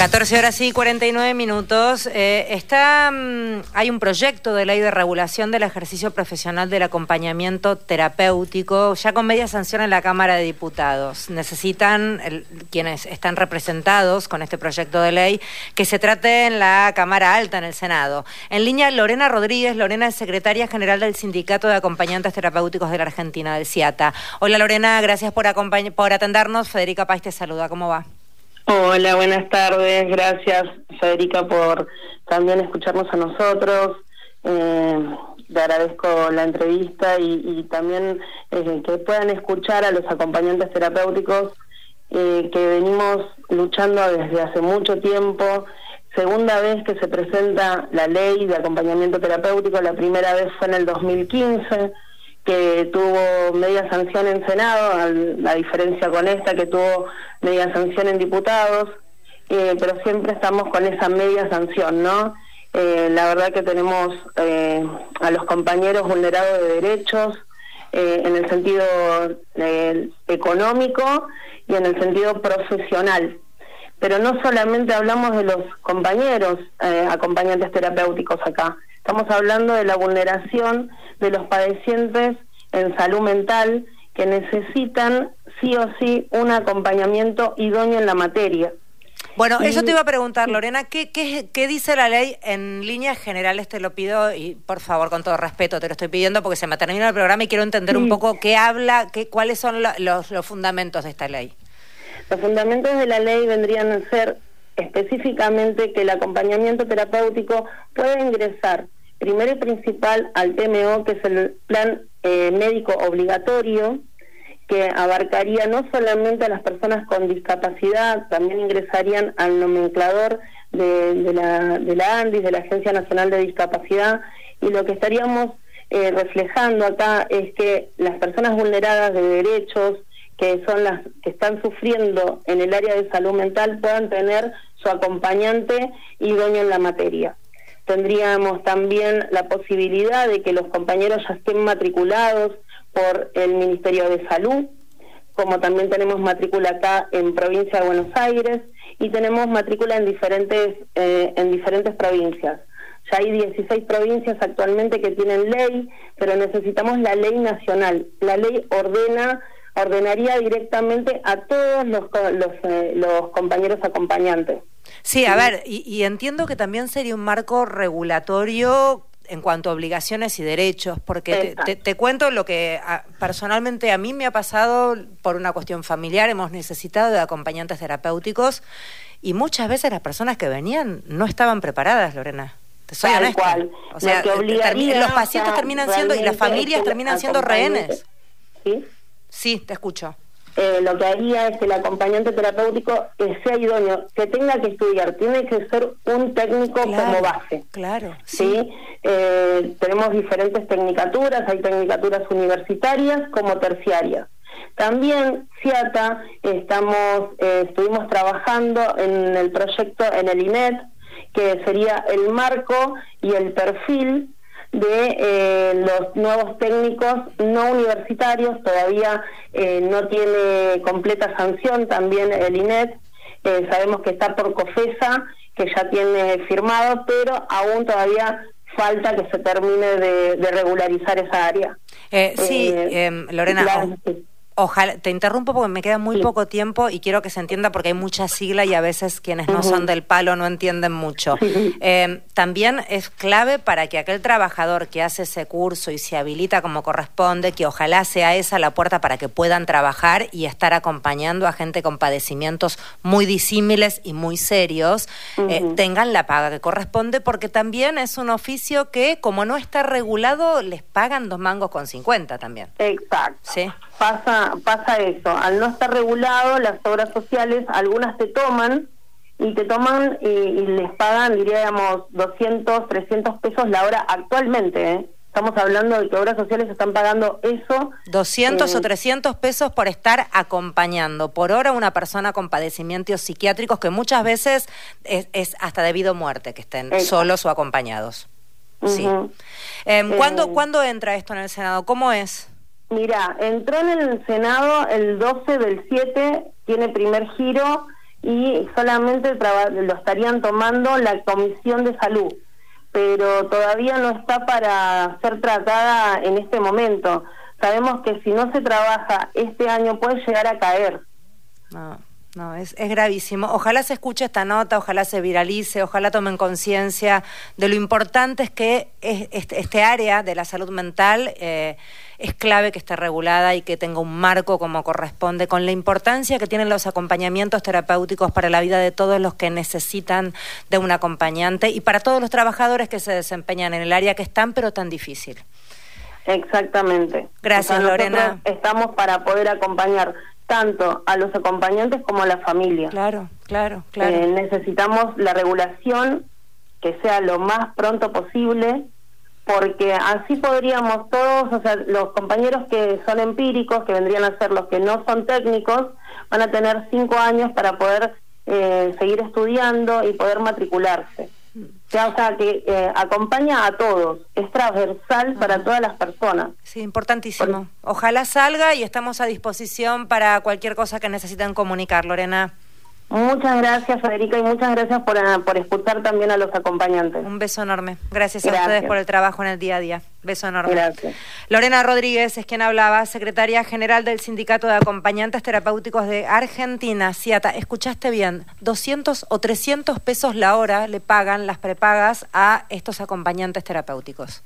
14 horas y 49 minutos. Eh, está, mm, hay un proyecto de ley de regulación del ejercicio profesional del acompañamiento terapéutico, ya con media sanción en la Cámara de Diputados. Necesitan, quienes están representados con este proyecto de ley, que se trate en la Cámara Alta, en el Senado. En línea, Lorena Rodríguez. Lorena es secretaria general del Sindicato de Acompañantes Terapéuticos de la Argentina, del CIATA. Hola Lorena, gracias por, por atendernos. Federica País te saluda. ¿Cómo va? Hola, buenas tardes. Gracias, Federica, por también escucharnos a nosotros. Eh, le agradezco la entrevista y, también eh, que puedan escuchar a los acompañantes terapéuticos eh, que venimos luchando desde hace mucho tiempo. Segunda vez que se presenta la ley de acompañamiento terapéutico, la primera vez fue en el 2015 que tuvo media sanción en Senado, a la diferencia con esta que tuvo media sanción en diputados, eh, pero siempre estamos con esa media sanción, ¿no? Eh, la verdad que tenemos eh, a los compañeros vulnerados de derechos en el sentido económico y en el sentido profesional. Pero no solamente hablamos de los compañeros acompañantes terapéuticos acá, estamos hablando de la vulneración de los padecientes en salud mental que necesitan sí o sí un acompañamiento idóneo en la materia. Bueno, eso te iba a preguntar, Lorena, ¿qué, qué, dice la ley en líneas generales? Te lo pido y por favor, con todo respeto, te lo estoy pidiendo porque se me termina el programa y quiero entender un poco qué habla, qué, cuáles son los, los fundamentos de esta ley. Los fundamentos de la ley vendrían a ser específicamente que el acompañamiento terapéutico puede ingresar primero y principal al PMO, que es el plan eh, médico obligatorio, que abarcaría no solamente a las personas con discapacidad, también ingresarían al nomenclador de, la, de la ANDIS, de la Agencia Nacional de Discapacidad, y lo que estaríamos eh, reflejando acá es que las personas vulneradas de derechos, que son las que están sufriendo en el área de salud mental, puedan tener su acompañante idóneo en la materia tendríamos también la posibilidad de que los compañeros ya estén matriculados por el Ministerio de Salud, como también tenemos matrícula acá en provincia de Buenos Aires y tenemos matrícula en diferentes eh, en diferentes provincias. Ya hay 16 provincias actualmente que tienen ley, pero necesitamos la ley nacional. La ley ordena ordenaría directamente a todos los, los, eh, los compañeros acompañantes. Sí, a ver, y, entiendo que también sería un marco regulatorio en cuanto a obligaciones y derechos, porque te, cuento lo que personalmente a mí me ha pasado por una cuestión familiar, hemos necesitado de acompañantes terapéuticos y muchas veces las personas que venían no estaban preparadas, Lorena. Te soy honesta. O sea, los pacientes terminan siendo y las familias terminan siendo rehenes. ¿Sí? Sí, te escucho. Eh, lo que haría es que el acompañante terapéutico sea idóneo, que tenga que estudiar, tiene que ser un técnico como base. Claro. Sí. Eh, tenemos diferentes tecnicaturas, hay tecnicaturas universitarias como terciarias. También CIATA estamos, eh, estuvimos trabajando en el proyecto en el INET, que sería el marco y el perfil de eh, los nuevos técnicos no universitarios, todavía eh, no tiene completa sanción también el INET, eh, sabemos que está por COFESA, que ya tiene firmado, pero aún todavía falta que se termine de, regularizar esa área. sí, em, Lorena, Ojalá, te interrumpo porque me queda muy poco tiempo y quiero que se entienda porque hay mucha sigla y a veces quienes no son del palo no entienden mucho. Eh, también es clave para que aquel trabajador que hace ese curso y se habilita como corresponde, que ojalá sea esa la puerta para que puedan trabajar y estar acompañando a gente con padecimientos muy disímiles y muy serios, eh, tengan la paga que corresponde porque también es un oficio que como no está regulado les pagan dos mangos con cincuenta también. Exacto. Sí pasa, pasa eso. Al no estar regulado, las obras sociales, algunas te toman y te toman y, les pagan, diríamos, 200, 300 pesos la hora actualmente. ¿eh? Estamos hablando de que obras sociales están pagando eso. 200 o 300 eh, pesos por estar acompañando por hora a una persona con padecimientos psiquiátricos que muchas veces es, hasta debido a muerte que estén solos o acompañados. Sí. Em, ¿cuándo, eh, ¿Cuándo entra esto en el Senado? ¿Cómo es? Mira, entró en el Senado el 12 del 7, tiene primer giro, y solamente lo estarían tomando la Comisión de Salud, pero todavía no está para ser tratada en este momento. Sabemos que si no se trabaja este año puede llegar a caer. No. No, es, es, gravísimo. Ojalá se escuche esta nota, ojalá se viralice, ojalá tomen conciencia de lo importante es que este, este, área de la salud mental eh, es clave que esté regulada y que tenga un marco como corresponde, con la importancia que tienen los acompañamientos terapéuticos para la vida de todos los que necesitan de un acompañante y para todos los trabajadores que se desempeñan en el área que es tan pero tan difícil. Exactamente. Gracias, Lorena. Estamos para poder acompañar tanto a los acompañantes como a la familia. Claro, claro, claro. Eh, necesitamos la regulación que sea lo más pronto posible, porque así podríamos todos, o sea, los compañeros que son empíricos, que vendrían a ser los que no son técnicos, van a tener cinco años para poder eh, seguir estudiando y poder matricularse o sea, que eh, acompaña a todos, es transversal para todas las personas. Sí, importantísimo. Ojalá salga y estamos a disposición para cualquier cosa que necesiten comunicar, Lorena. Muchas gracias, Federica, y muchas gracias por, ah, por escuchar también a los acompañantes. Un beso enorme. Gracias, a ustedes por el trabajo en el día a día. Beso enorme. Gracias. Lorena Rodríguez es quien hablaba, secretaria general del Sindicato de Acompañantes Terapéuticos de Argentina, CIATA. Escuchaste bien, 200 o 300 pesos la hora le pagan las prepagas a estos acompañantes terapéuticos.